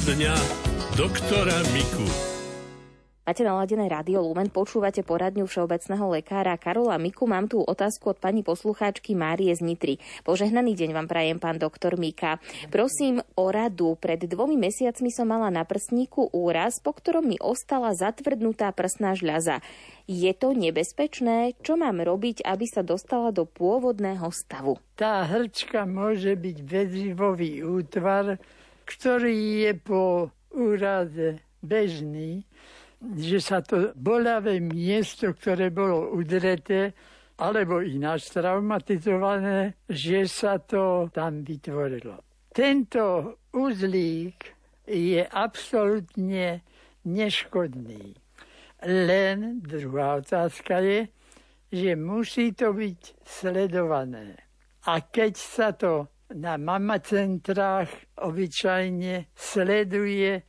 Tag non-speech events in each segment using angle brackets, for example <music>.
Poradňa doktora Miku. Máte naladené rádio Lumen, počúvate poradňu všeobecného lekára Karola Miku. Mám tu otázku od pani poslucháčky Márie z Nitry. Požehnaný deň vám prajem, pán doktor Mika. Prosím o radu. Pred dvomi mesiacmi som mala na prstníku úraz, po ktorom mi ostala zatvrdnutá prsná žľaza. Je to nebezpečné? Čo mám robiť, aby sa dostala do pôvodného stavu? Tá hrčka môže byť väzivový útvar, ktorý je po úraze bežný, že sa to bolavé miesto, ktoré bolo udreté, alebo ináč traumatizované, že sa to tam vytvorilo. Tento uzlík je absolútne neškodný. Len druhá otázka je, že musí to byť sledované. A keď sa to na mamacentrách obyčajne sleduje,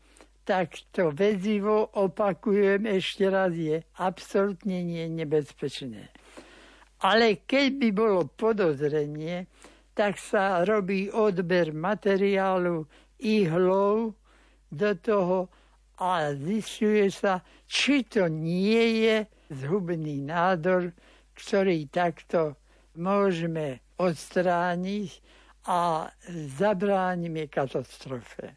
tak to väzivo, opakujem ešte raz, je absolútne nie nebezpečné. Ale keď by bolo podozrenie, tak sa robí odber materiálu ihlou do toho a zistuje sa, či to nie je zhubný nádor, ktorý takto môžeme odstrániť a zabránime katastrofe.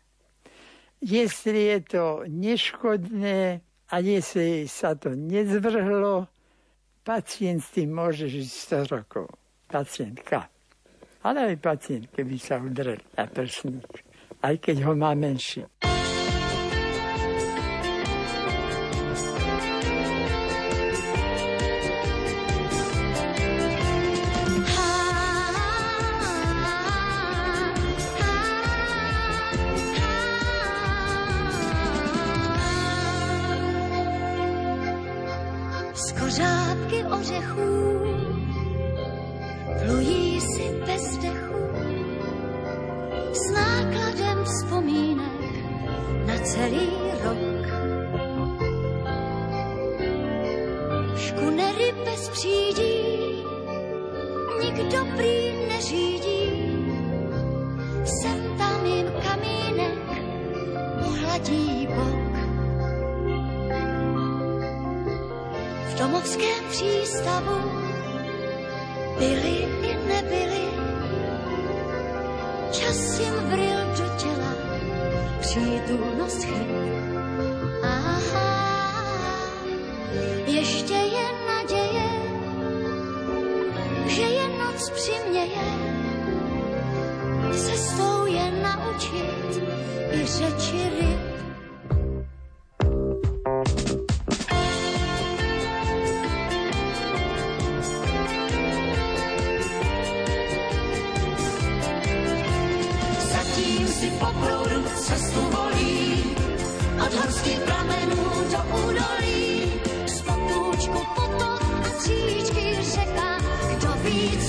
Jestli je to neškodné a jestli sa to nezvrhlo, pacient s tým môže žiť 100 rokov. Pacientka. Ale aj pacient, keby sa udrel na prsník, aj keď ho má menší. celý rok. Škunery bez přídí, nikdo prý neřídí. Sem tam jim kamínek pohladí bok. V domovském přístavu byli i nebyli, čas jim vril do těla čí tu chyb.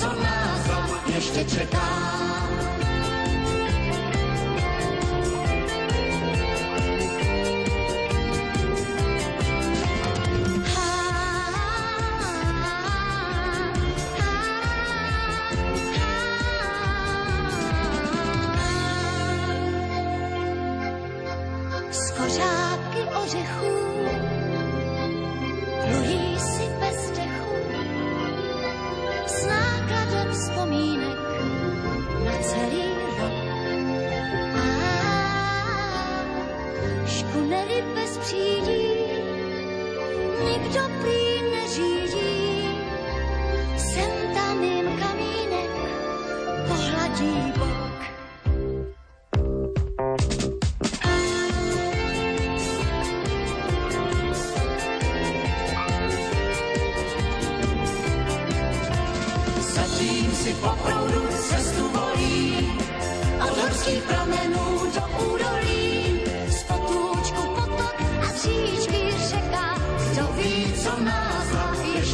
co na zon čeká?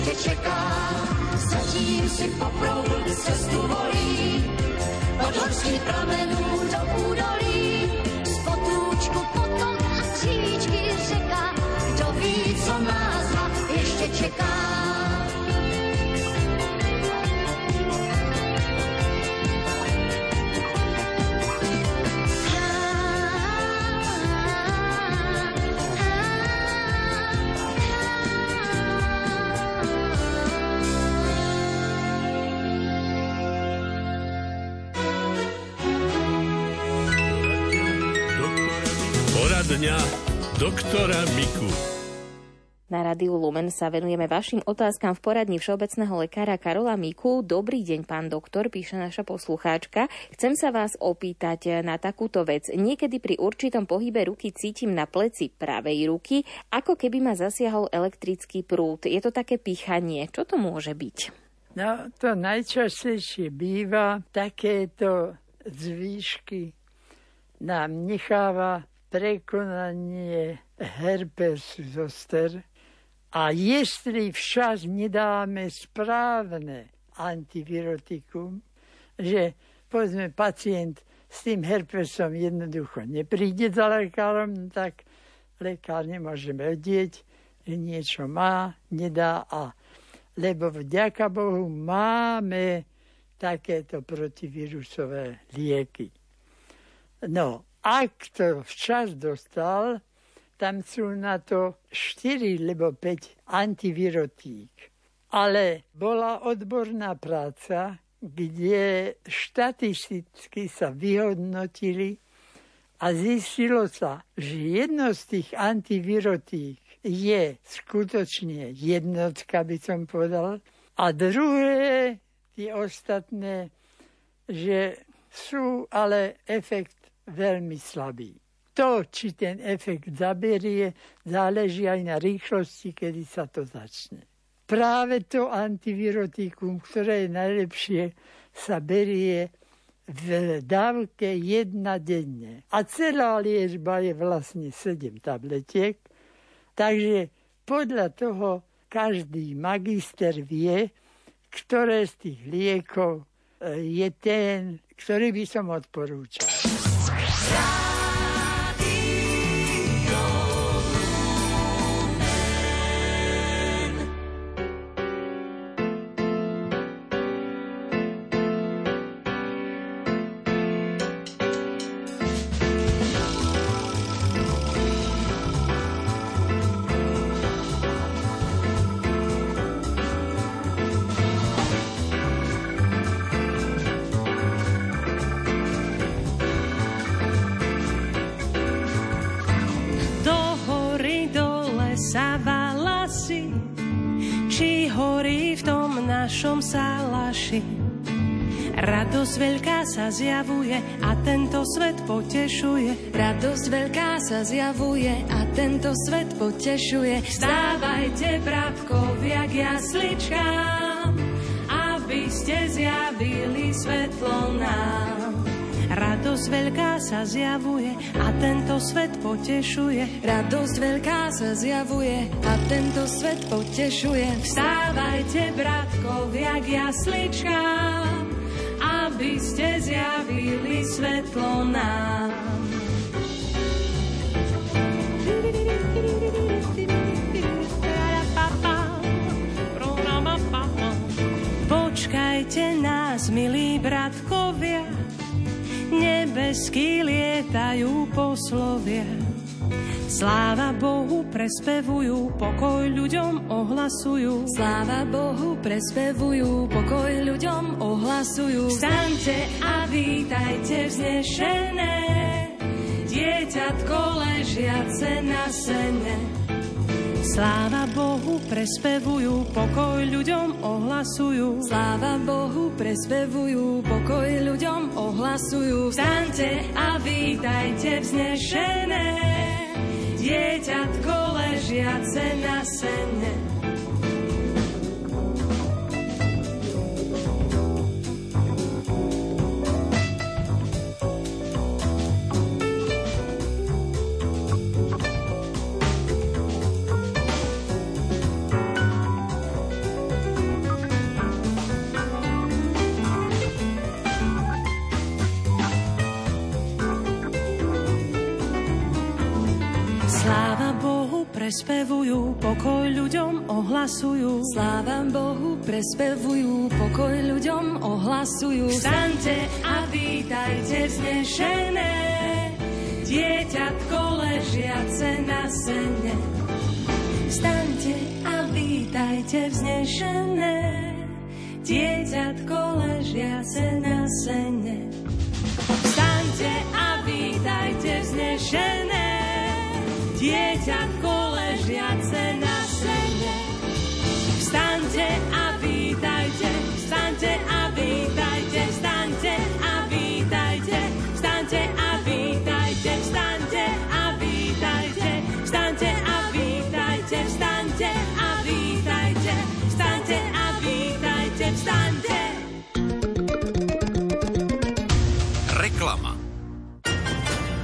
ještě čeká. Zatím si poproud cestu volí od horských pramenů do údolí. Dňa doktora Miku. Na Radiu Lumen sa venujeme vašim otázkam v poradni všeobecného lekára Karola Miku. Dobrý deň, pán doktor, píše naša poslucháčka. Chcem sa vás opýtať na takúto vec. Niekedy pri určitom pohybe ruky cítim na pleci pravej ruky, ako keby ma zasiahol elektrický prúd. Je to také pýchanie. Čo to môže byť? No, to najčastejšie býva takéto zvýšky nám necháva prekonanie herpesu zoster, a jestli však nedáme správne antivirotikum, že povedzme pacient s tým herpesom jednoducho nepríde za lekárom, tak lekár nemôže vedieť, že niečo má, nedá a lebo vďaka Bohu máme takéto protivírusové lieky. No, ak to včas dostal, tam sú na to 4 alebo 5 antivirotík. Ale bola odborná práca, kde štatisticky sa vyhodnotili a zistilo sa, že jedno z tých antivirotík je skutočne jednotka, by som povedal, a druhé, tie ostatné, že sú ale efekt veľmi slabý. To, či ten efekt zaberie, záleží aj na rýchlosti, kedy sa to začne. Práve to antivirotikum, ktoré je najlepšie, sa berie v dávke jedna denne. A celá liečba je vlastne 7 tabletiek, takže podľa toho každý magister vie, ktoré z tých liekov e, je ten, ktorý by som odporúčal. Našom salaši. Radosť veľká sa zjavuje a tento svet potešuje. Radosť veľká sa zjavuje a tento svet potešuje. Stávajte, bratkovia, k jasličkám, aby ste zjavili svetlo nám. Radosť veľká sa zjavuje a tento svet potešuje. Radosť veľká sa zjavuje a tento svet potešuje. Vstávajte, bratkovia, k jasličkám, aby ste zjavili svetlo nám. Počkajte nás, milí bratkovia, nebeský lietajú poslovia. Sláva Bohu prespevujú, pokoj ľuďom ohlasujú. Sláva Bohu prespevujú, pokoj ľuďom ohlasujú. Staňte a vítajte vznešené, dieťatko ležiace na sene. Sláva Bohu prespevujú, pokoj ľuďom ohlasujú. Sláva Bohu prespevujú, pokoj ľuďom ohlasujú. Vstaňte a vítajte vznešené, dieťatko ležiace na sene. Prespevujú, pokoj ľuďom ohlasujú. Sláva Bohu prespevujú, pokoj ľuďom ohlasujú. Vstaňte a vítajte vznešené, dieťatko ležiace na sene. Vstaňte a vítajte vznešené, dieťatko ležiace na sene. Vstaňte a vítajte vznešené, dieťatko ležiace na sene. Vstaňte a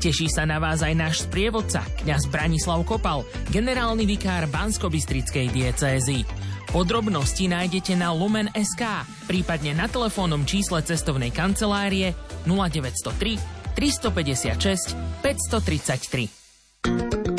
Teší sa na vás aj náš sprievodca, kňaz Branislav Kopal, generálny vikár Bansko-Bystrickej diecézy. Podrobnosti nájdete na Lumen.sk, prípadne na telefónnom čísle cestovnej kancelárie 0903 356 533.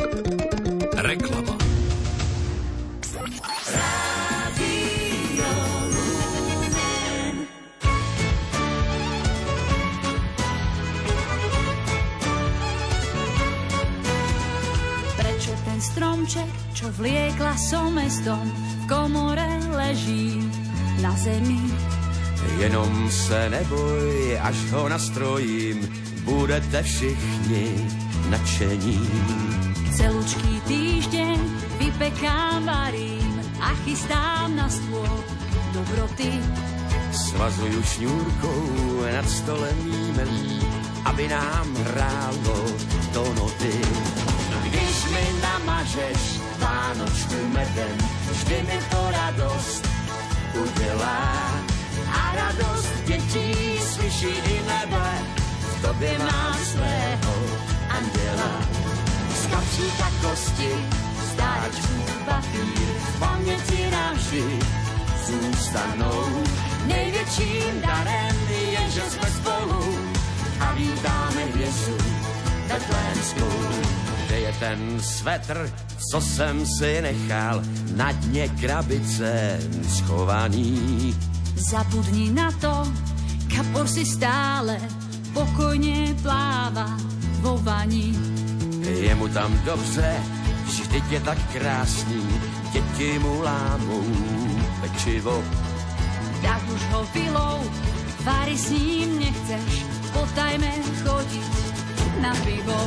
stromček, čo vliekla som mestom, v komore leží na zemi? Jenom se neboj, až ho nastrojím, budete všichni nadšení. Celúčký týždeň vypekám, varím a chystám na stôl dobroty. Svazuju šňůrkou nad stolem melí, aby nám hrálo do noty. Mi namažeš Vánočku medem, vždy mi to radost udělá. A radost dětí slyší i nebe, v tobě mám svého anděla. Z kapříka kosti, z dárečků papír, v paměti naši zůstanou. Největším darem je, že jsme spolu a vítáme hvězdu betlémskou. Ten svetr, co jsem si nechal na dně krabice schovaný? Zabudni na to, kapor si stále pokojne pláva vo vani. Je mu tam dobře, vždyť je tak krásný, děti mu lámou pečivo. Tak už ho pilou, vári s ním nechceš, potajme chodiť na pivo.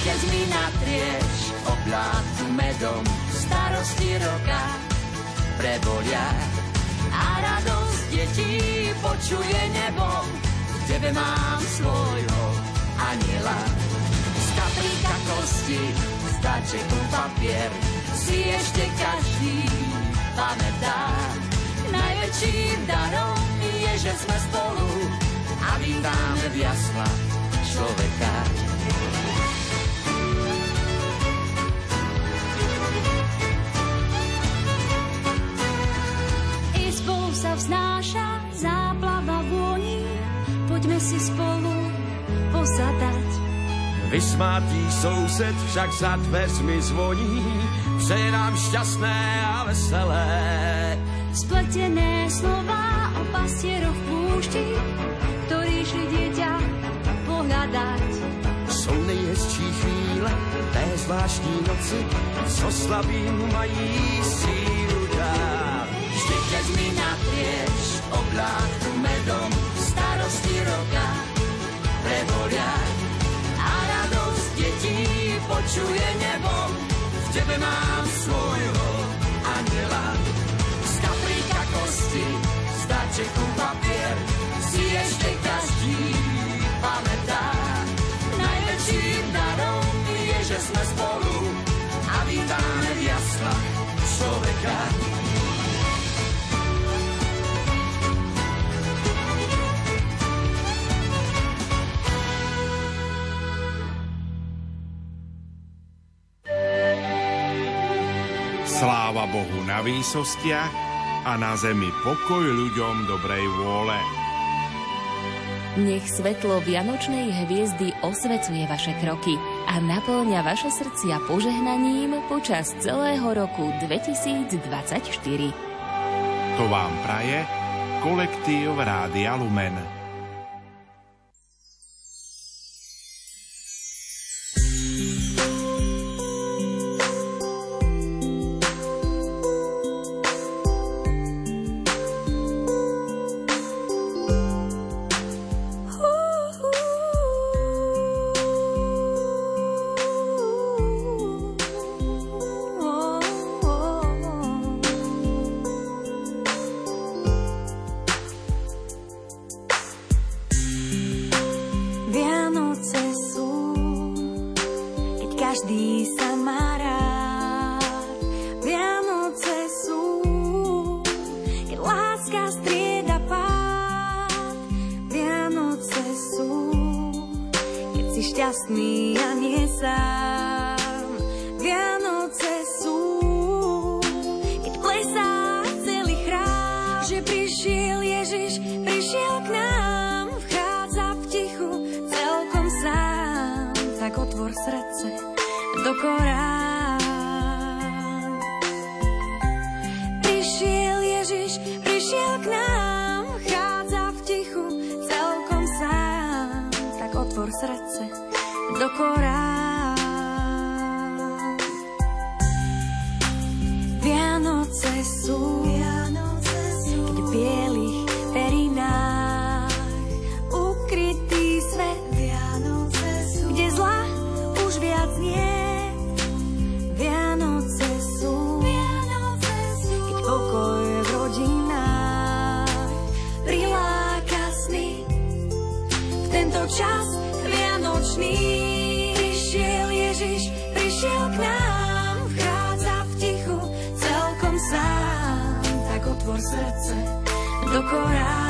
Keď mi natrieš oblátku medom, starosti roka prebolia. A radosť detí počuje nebo, V tebe mám svojho aniela. Z kaplíka kosti, z dačeku papier, si ešte každý pamätá. najväčším darom Je, že sme spolu a vítáme v jasla človeka. Sa vznáša záplava vôni. Poďme si spolu posadať. Vysmátý soused však za dveřmi zvoní, přeje nám šťastné a veselé. Spletené slova o pastieroch púšti, ktorí šli dieťa pohľadať. Jsou nejhezčí chvíle té zvláštní noci, co slabým mají sílu dát. Mi natrieš oblátku medom, starosti roka prebolia. A radosť detí počuje nebo, v tebe mám svojho aniela. Z kaplíka kosti, z dačeku papier, si ešte každý pamätá. Najväčším darom je, že sme spolu a vítáme v jaslach človeka. Sláva Bohu na výsostiach a na zemi pokoj ľuďom dobrej vôle. Nech svetlo Vianočnej hviezdy osvecuje vaše kroky a naplňa vaše srdcia požehnaním počas celého roku 2024. To vám praje kolektív Rádia Lumen. šťastný a nie sám. Vianoce sú, keď plesá celý chrám, že prišiel Ježiš, prišiel k nám, vchádza v tichu celkom sám. Tak otvor srdce do koránu. srdce do korá. Vianoce sú, Vianoce sú, keď biele Prišiel Ježiš, prišiel k nám, vchádza v tichu, celkom sám. Tak otvor srdce do korána.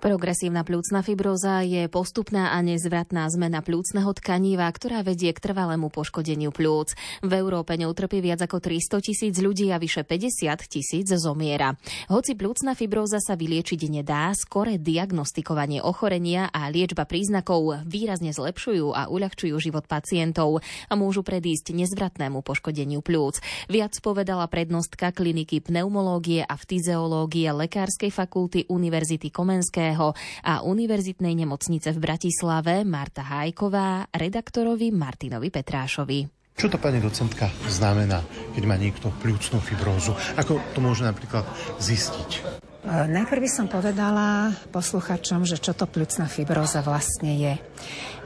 Progresívna plúcna fibróza je postupná a nezvratná zmena plúcneho tkaniva, ktorá vedie k trvalému poškodeniu plúc. V Európe ňou viac ako 300 tisíc ľudí a vyše 50 tisíc zomiera. Hoci plúcna fibróza sa vyliečiť nedá, skore diagnostikovanie ochorenia a liečba príznakov výrazne zlepšujú a uľahčujú život pacientov a môžu predísť nezvratnému poškodeniu plúc. Viac povedala prednostka kliniky pneumológie a fyziológie Lekárskej fakulty Univerzity Komenského Komenského a Univerzitnej nemocnice v Bratislave Marta Hájková, redaktorovi Martinovi Petrášovi. Čo to, pani docentka, znamená, keď má niekto pľúcnú fibrózu? Ako to môže napríklad zistiť? E, najprv by som povedala posluchačom, že čo to pľúcna fibróza vlastne je.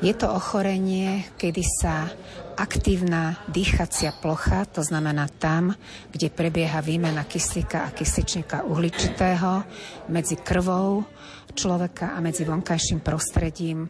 Je to ochorenie, kedy sa aktívna dýchacia plocha, to znamená tam, kde prebieha výmena kyslíka a kysličníka uhličitého medzi krvou človeka a medzi vonkajším prostredím e,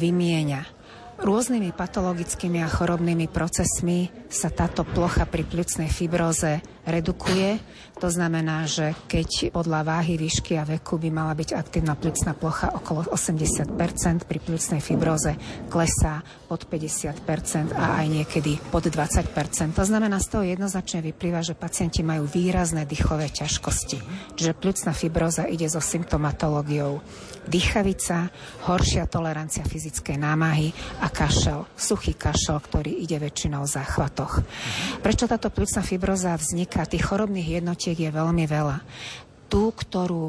vymieňa. Rôznymi patologickými a chorobnými procesmi sa táto plocha pri pľucnej fibróze redukuje. To znamená, že keď podľa váhy, výšky a veku by mala byť aktívna plicná plocha okolo 80% pri plicnej fibróze klesá pod 50% a aj niekedy pod 20% To znamená, z toho jednoznačne vyplýva, že pacienti majú výrazné dýchové ťažkosti. Čiže plicná fibróza ide so symptomatológiou dýchavica, horšia tolerancia fyzickej námahy a kašel, suchý kašel, ktorý ide väčšinou v záchvatoch. Prečo táto pľúcna fibroza vzniká? Tých chorobných jednotiek je veľmi veľa. Tú, ktorú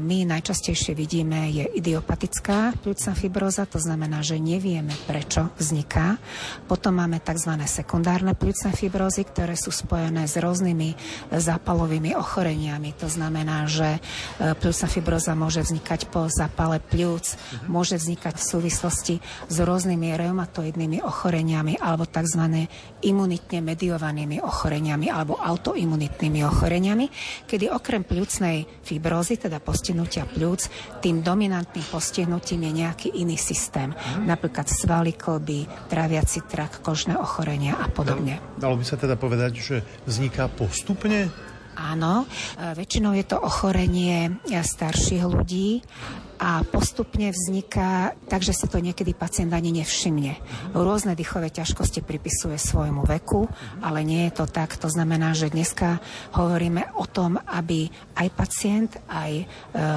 my najčastejšie vidíme, je idiopatická pľúcna fibroza, to znamená, že nevieme, prečo vzniká. Potom máme tzv. sekundárne pľúcne fibrozy, ktoré sú spojené s rôznymi zápalovými ochoreniami. To znamená, že e, pľúcna fibroza môže vznikať po zápale pľúc, môže vznikať v súvislosti s rôznymi reumatoidnými ochoreniami alebo tzv. imunitne mediovanými ochoreniami alebo autoimunitnými ochoreniami, kedy okrem pľúcnej pľúcnej fibrózy, teda postihnutia pľúc, tým dominantným postihnutím je nejaký iný systém. Mm. Napríklad svaly, klby, tráviaci trak, kožné ochorenia a podobne. Dalo by sa teda povedať, že vzniká postupne Áno, e, väčšinou je to ochorenie starších ľudí a postupne vzniká, takže si to niekedy pacient ani nevšimne. Rôzne dýchové ťažkosti pripisuje svojmu veku, ale nie je to tak. To znamená, že dneska hovoríme o tom, aby aj pacient, aj e,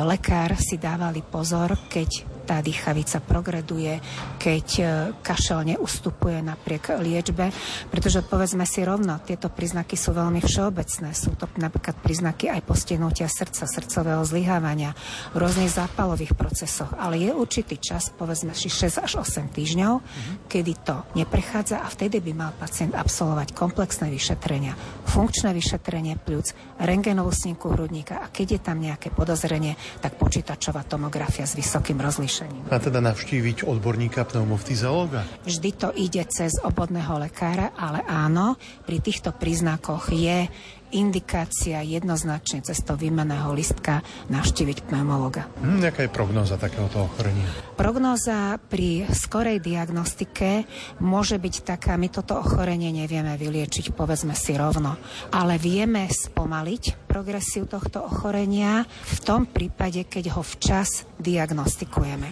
lekár si dávali pozor, keď tá dýchavica progreduje, keď e, kašel neustupuje napriek liečbe, pretože povedzme si rovno, tieto príznaky sú veľmi všeobecné. Sú to napríklad príznaky aj postihnutia srdca, srdcového zlyhávania, rôznych zápalových procesoch, ale je určitý čas, povedzme si 6 až 8 týždňov, mm-hmm. kedy to neprechádza a vtedy by mal pacient absolvovať komplexné vyšetrenia, funkčné vyšetrenie pľúc, rengenovú sninku hrudníka a keď je tam nejaké podozrenie, tak počítačová tomografia s vysokým rozlíšením riešením. A teda navštíviť odborníka pneumofyziológa? Vždy to ide cez obodného lekára, ale áno, pri týchto príznakoch je indikácia jednoznačne cez to výmeného listka navštíviť pneumologa. Hm, aká je prognóza takéhoto ochorenia? Prognóza pri skorej diagnostike môže byť taká, my toto ochorenie nevieme vyliečiť, povedzme si rovno, ale vieme spomaliť progresiu tohto ochorenia v tom prípade, keď ho včas diagnostikujeme.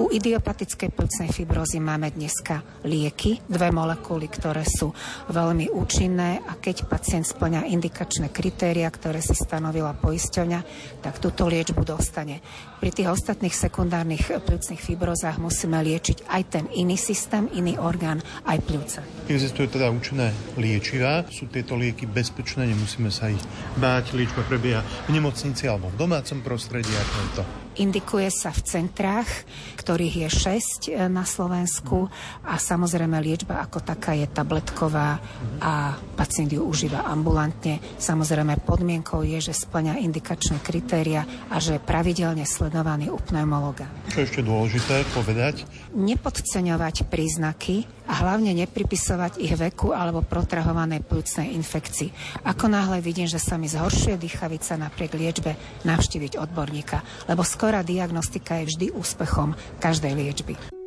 U idiopatickej plcnej fibrózy máme dneska lieky, dve molekuly, ktoré sú veľmi účinné a keď pacient splňa indikačné kritéria, ktoré si stanovila poisťovňa, tak túto liečbu dostane. Pri tých ostatných sekundárnych plúcnych fibrozách musíme liečiť aj ten iný systém, iný orgán, aj pľúce. Existujú teda účinné liečivá, sú tieto lieky bezpečné, nemusíme sa ich báť, liečba prebieha v nemocnici alebo v domácom prostredí, ako je to. Indikuje sa v centrách, ktorých je 6 e, na Slovensku a samozrejme liečba ako taká je tabletková a pacient ju užíva ambulantne. Samozrejme podmienkou je, že splňa indikačné kritéria a že je pravidelne sledovaný u pneumologa. Čo ešte dôležité povedať? Nepodceňovať príznaky a hlavne nepripisovať ich veku alebo protrahovanej plúcnej infekcii. Ako náhle vidím, že sa mi zhoršuje dýchavica napriek liečbe, navštíviť odborníka, lebo skorá diagnostika je vždy úspechom každej liečby.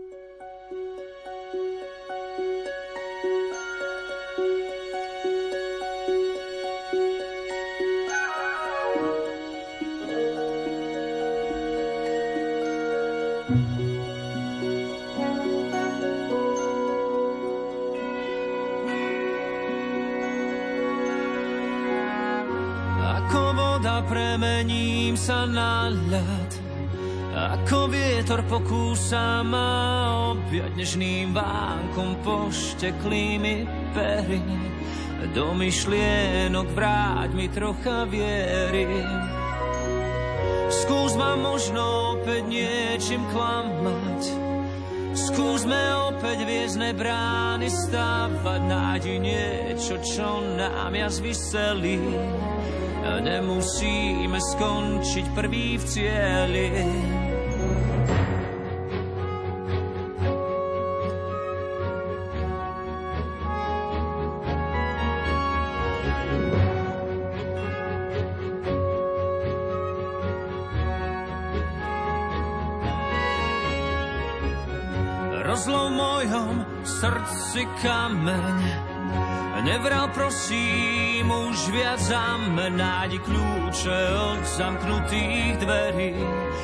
Pokúsa ma objať nežným vánkom pošteklými pery. Do myšlienok vráť mi trocha viery. Skús ma možno opäť niečím klamať. Skúsme opäť viezne brány stávať, nájdi niečo, čo nám jas vyselí nemusíme skončiť prvý v cieli. Srdci kameň nevral prosím už viac za nájdi kľúče od zamknutých dverí,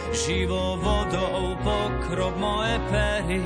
živou vodou pokrop moje pery.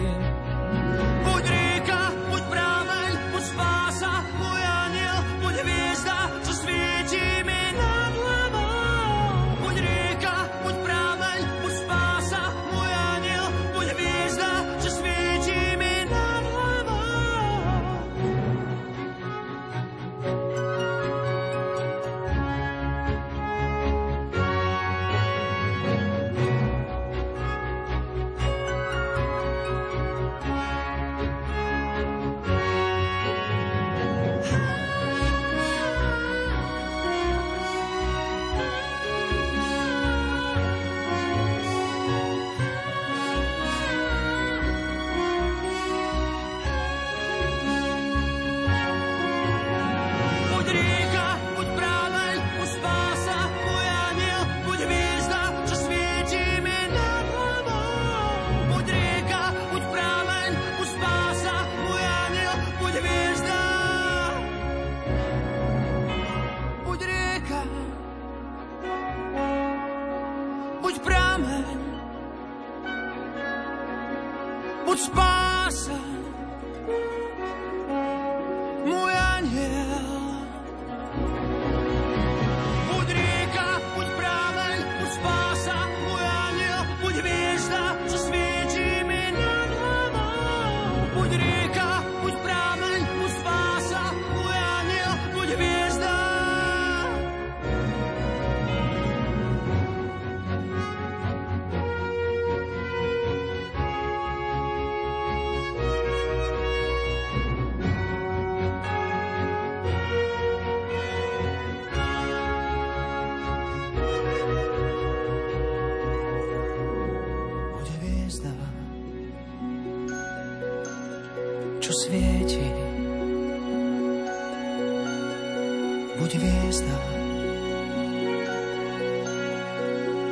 Hviezda,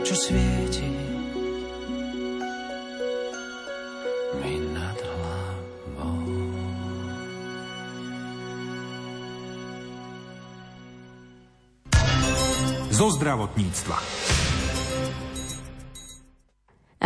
čo svieti. Mi nad hlavou. Zo zdravotníctva.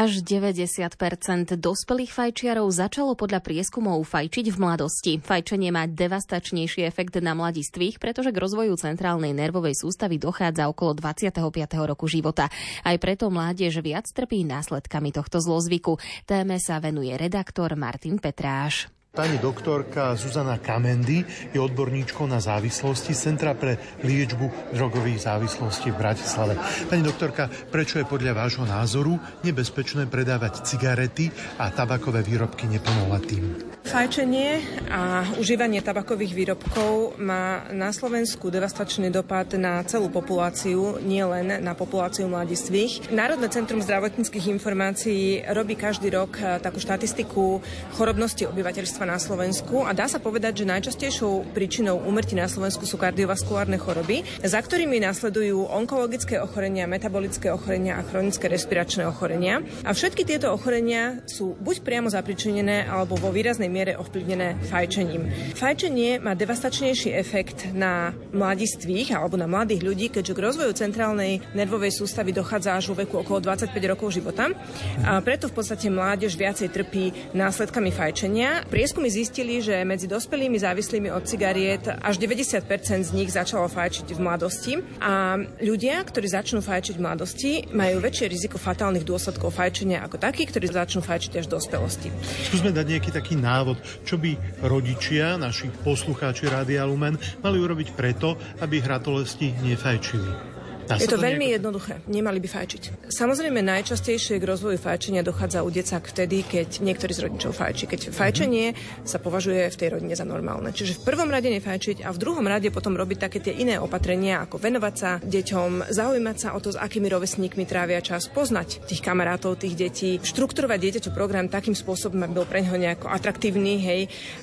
Až 90% dospelých fajčiarov začalo podľa prieskumov fajčiť v mladosti. Fajčenie má devastačnejší efekt na mladistvých, pretože k rozvoju centrálnej nervovej sústavy dochádza okolo 25. roku života. Aj preto mládež viac trpí následkami tohto zlozvyku. Téme sa venuje redaktor Martin Petráš. Pani doktorka Zuzana Kamendy je odborníčkou na závislosti Centra pre liečbu drogových závislostí v Bratislave. Pani doktorka, prečo je podľa vášho názoru nebezpečné predávať cigarety a tabakové výrobky neplnoletým? Fajčenie a užívanie tabakových výrobkov má na Slovensku devastačný dopad na celú populáciu, nie len na populáciu mladistvých. Národné centrum zdravotníckých informácií robí každý rok eh, takú štatistiku chorobnosti obyvateľstva na Slovensku a dá sa povedať, že najčastejšou príčinou úmrtí na Slovensku sú kardiovaskulárne choroby, za ktorými nasledujú onkologické ochorenia, metabolické ochorenia a chronické respiračné ochorenia. A všetky tieto ochorenia sú buď priamo zapričinené alebo vo výraznej miere ovplyvnené fajčením. Fajčenie má devastačnejší efekt na mladistvých alebo na mladých ľudí, keďže k rozvoju centrálnej nervovej sústavy dochádza až vo veku okolo 25 rokov života. A preto v podstate mládež viacej trpí následkami fajčenia. Prieskumy zistili, že medzi dospelými závislými od cigariet až 90% z nich začalo fajčiť v mladosti a ľudia, ktorí začnú fajčiť v mladosti, majú väčšie riziko fatálnych dôsledkov fajčenia ako takí, ktorí začnú fajčiť až v dospelosti. Skúsme dať nejaký taký návod, čo by rodičia, naši poslucháči Rádia Lumen, mali urobiť preto, aby hratolesti nefajčili. Dá Je to veľmi nejako- jednoduché. Nemali by fajčiť. Samozrejme, najčastejšie k rozvoju fajčenia dochádza u decák vtedy, keď niektorý z rodičov fajčí. Keď fajčenie sa považuje v tej rodine za normálne. Čiže v prvom rade nefajčiť a v druhom rade potom robiť také tie iné opatrenia, ako venovať sa deťom, zaujímať sa o to, s akými rovesníkmi trávia čas, poznať tých kamarátov, tých detí, štrukturovať dieťaťu program takým spôsobom, aby bol pre neho nejako atraktívny, hej.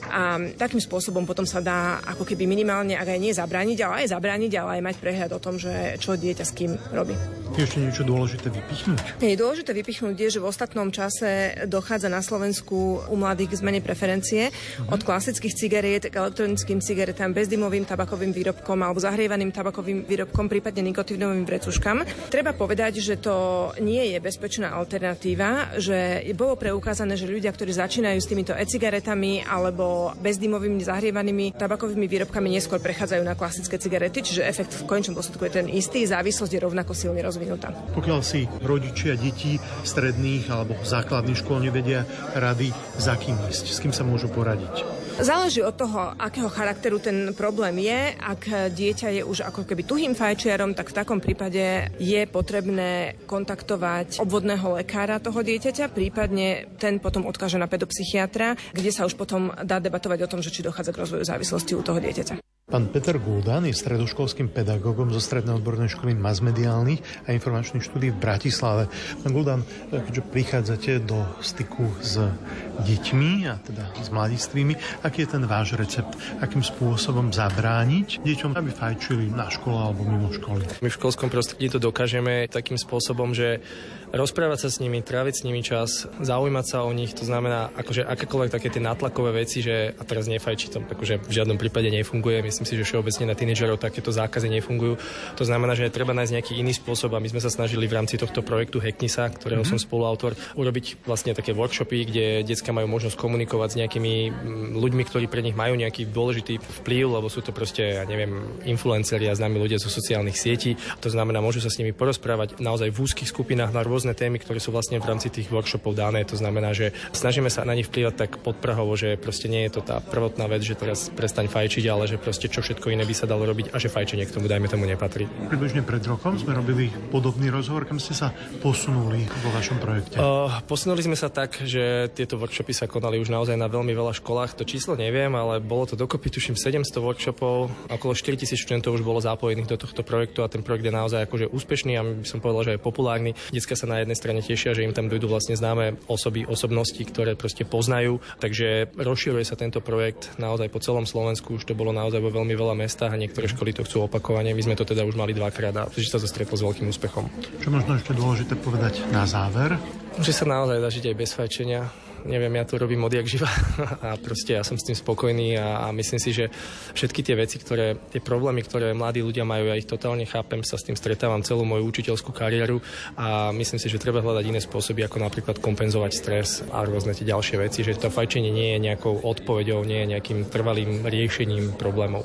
A takým spôsobom potom sa dá ako keby minimálne, ak aj nie zabrániť, ale aj zabrániť, ale aj mať prehľad o tom, že čo dieťa s kým robí. Je ešte niečo dôležité vypichnúť? Je dôležité vypichnúť je, že v ostatnom čase dochádza na Slovensku u mladých k zmene preferencie uh-huh. od klasických cigariet k elektronickým cigaretám, bezdymovým tabakovým výrobkom alebo zahrievaným tabakovým výrobkom, prípadne nikotínovým vrecuškám. Treba povedať, že to nie je bezpečná alternatíva, že bolo preukázané, že ľudia, ktorí začínajú s týmito e-cigaretami alebo bezdymovými zahrievanými tabakovými výrobkami neskôr prechádzajú na klasické cigarety, čiže efekt v končnom dôsledku je ten istý, závislosť je rovnako silne rozvinutá. Pokiaľ si rodičia detí stredných alebo základných škôl nevedia rady, za kým ísť, s kým sa môžu poradiť? Záleží od toho, akého charakteru ten problém je. Ak dieťa je už ako keby tuhým fajčiarom, tak v takom prípade je potrebné kontaktovať obvodného lekára toho dieťaťa, prípadne ten potom odkáže na pedopsychiatra, kde sa už potom dá debatovať o tom, že či dochádza k rozvoju závislosti u toho dieťaťa. Pán Peter Guldan je stredoškolským pedagógom zo Strednej odbornej školy masmediálnych a informačných štúdí v Bratislave. Pán Guldan, keďže prichádzate do styku s deťmi, a teda s mladistvými, aký je ten váš recept? Akým spôsobom zabrániť deťom, aby fajčili na škole alebo mimo školy? My v školskom prostredí to dokážeme takým spôsobom, že rozprávať sa s nimi, tráviť s nimi čas, zaujímať sa o nich, to znamená akože akékoľvek také tie nátlakové veci, že a teraz nefajči to, akože v žiadnom prípade nefunguje. Myslím si, že všeobecne na tínežerov takéto zákazy nefungujú. To znamená, že treba nájsť nejaký iný spôsob a my sme sa snažili v rámci tohto projektu Hacknisa, ktorého mm-hmm. som spoluautor, urobiť vlastne také workshopy, kde detská majú možnosť komunikovať s nejakými mm, ľuďmi, ktorí pre nich majú nejaký dôležitý vplyv, lebo sú to proste, ja neviem, influenceri a známi ľudia zo sociálnych sietí. To znamená, môžu sa s nimi porozprávať naozaj v úzkých skupinách na rôzne rôzne témy, ktoré sú vlastne v rámci tých workshopov dané. To znamená, že snažíme sa na nich vplyvať tak podprahovo, že proste nie je to tá prvotná vec, že teraz prestaň fajčiť, ale že proste čo všetko iné by sa dalo robiť a že fajčenie k tomu, dajme tomu, nepatrí. Približne pred rokom sme robili podobný rozhovor, kam ste sa posunuli vo vašom projekte. Uh, posunuli sme sa tak, že tieto workshopy sa konali už naozaj na veľmi veľa školách. To číslo neviem, ale bolo to dokopy, tuším, 700 workshopov, okolo 4000 študentov už bolo zapojených do tohto projektu a ten projekt je naozaj akože úspešný a by som povedal, že je populárny. Detská sa na jednej strane tešia, že im tam dojdú vlastne známe osoby, osobnosti, ktoré proste poznajú. Takže rozširuje sa tento projekt naozaj po celom Slovensku. Už to bolo naozaj vo veľmi veľa mestách a niektoré školy to chcú opakovane. My sme to teda už mali dvakrát a že sa to stretlo s veľkým úspechom. Čo možno ešte dôležité povedať na záver? Že sa naozaj zažiť aj bez fajčenia neviem, ja to robím odjak živa <laughs> a proste ja som s tým spokojný a, a myslím si, že všetky tie veci, ktoré, tie problémy, ktoré mladí ľudia majú, ja ich totálne chápem, sa s tým stretávam celú moju učiteľskú kariéru a myslím si, že treba hľadať iné spôsoby, ako napríklad kompenzovať stres a rôzne tie ďalšie veci, že to fajčenie nie je nejakou odpoveďou, nie je nejakým trvalým riešením problémov.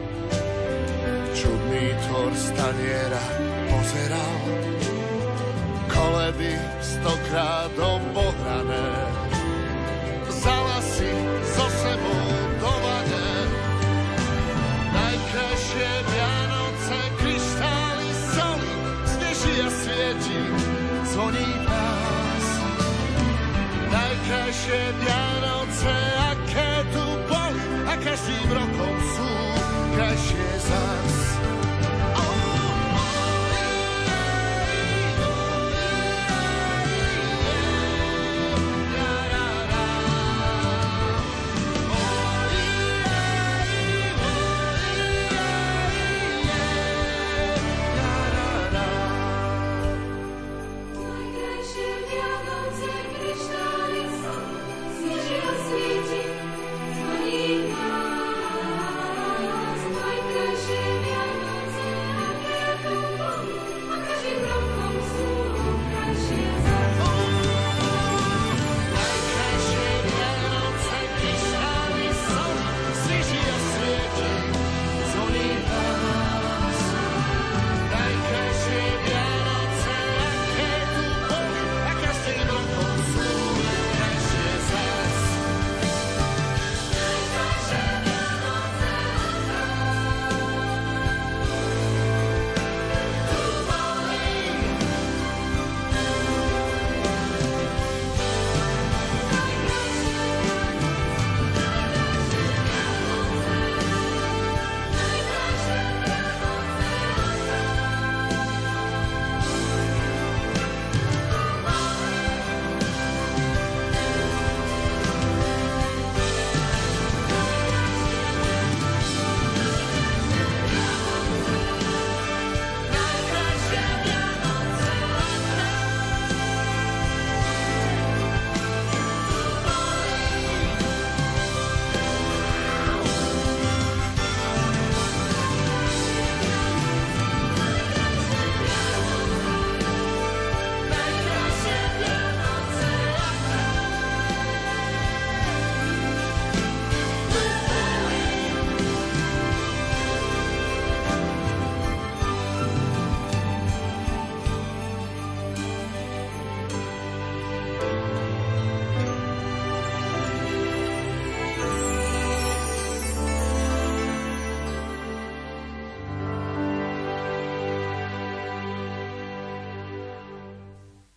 tvor staniera pozeral, koledy stokrát obohrané. Vzala si so sebou do vane, najkrajšie Vianoce, kryštály soli, sneží a svieti, zvoní nás. Najkrajšie Vianoce, aké tu boli, a každým rokom sú krajšie zač